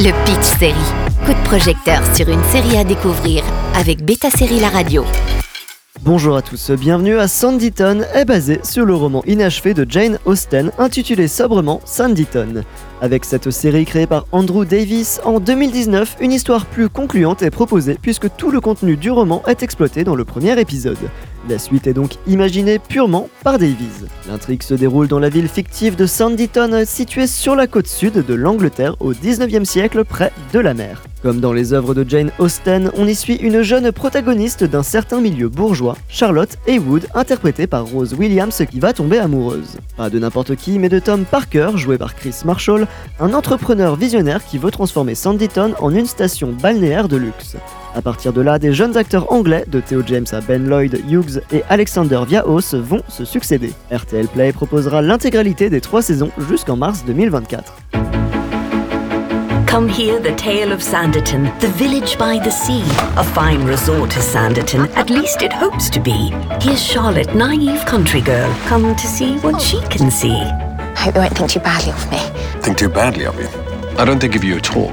Le Pitch Série. Coup de projecteur sur une série à découvrir avec Beta Série La Radio. Bonjour à tous, bienvenue à Sanditon est basé sur le roman inachevé de Jane Austen intitulé sobrement Sanditon. Avec cette série créée par Andrew Davis en 2019, une histoire plus concluante est proposée puisque tout le contenu du roman est exploité dans le premier épisode. La suite est donc imaginée purement par Davies. L'intrigue se déroule dans la ville fictive de Sanditon, située sur la côte sud de l'Angleterre au 19e siècle près de la mer. Comme dans les œuvres de Jane Austen, on y suit une jeune protagoniste d'un certain milieu bourgeois, Charlotte Heywood, interprétée par Rose Williams qui va tomber amoureuse. Pas de n'importe qui, mais de Tom Parker, joué par Chris Marshall, un entrepreneur visionnaire qui veut transformer Sanditon en une station balnéaire de luxe. À partir de là, des jeunes acteurs anglais, de Theo James à Ben Lloyd Hughes et Alexander Viaos, vont se succéder. RTL Play proposera l'intégralité des trois saisons jusqu'en mars 2024. Come hear the tale of Sanditon, the village by the sea. A fine resort is Sanditon, at least it hopes to be. Here's Charlotte, naive country girl, come to see what she can see. I hope they won't think too badly of me. Think too badly of you? I don't think of you at all.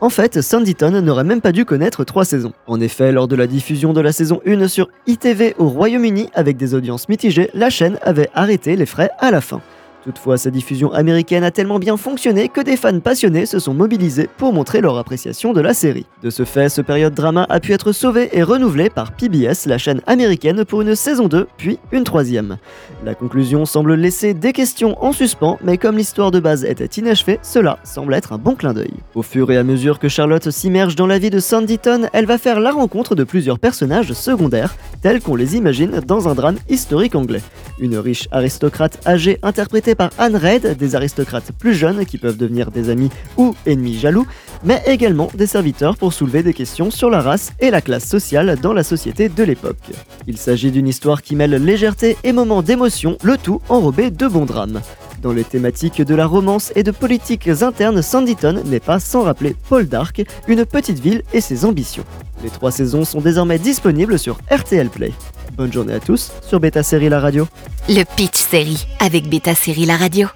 En fait, Sanditon n'aurait même pas dû connaître trois saisons. En effet, lors de la diffusion de la saison 1 sur ITV au Royaume-Uni avec des audiences mitigées, la chaîne avait arrêté les frais à la fin. Toutefois, sa diffusion américaine a tellement bien fonctionné que des fans passionnés se sont mobilisés pour montrer leur appréciation de la série. De ce fait, ce période drama a pu être sauvé et renouvelé par PBS, la chaîne américaine, pour une saison 2, puis une troisième. La conclusion semble laisser des questions en suspens, mais comme l'histoire de base était inachevée, cela semble être un bon clin d'œil. Au fur et à mesure que Charlotte s'immerge dans la vie de Sanditon, elle va faire la rencontre de plusieurs personnages secondaires, tels qu'on les imagine dans un drame historique anglais. Une riche aristocrate âgée interprétée par Anne Reid, des aristocrates plus jeunes qui peuvent devenir des amis ou ennemis jaloux, mais également des serviteurs pour soulever des questions sur la race et la classe sociale dans la société de l'époque. Il s'agit d'une histoire qui mêle légèreté et moments d'émotion, le tout enrobé de bons drames. Dans les thématiques de la romance et de politiques internes, Sanditon n'est pas sans rappeler Paul Dark, une petite ville et ses ambitions. Les trois saisons sont désormais disponibles sur RTL Play. Bonne journée à tous sur Beta Série La Radio. Le Pitch Série avec Beta Série La Radio.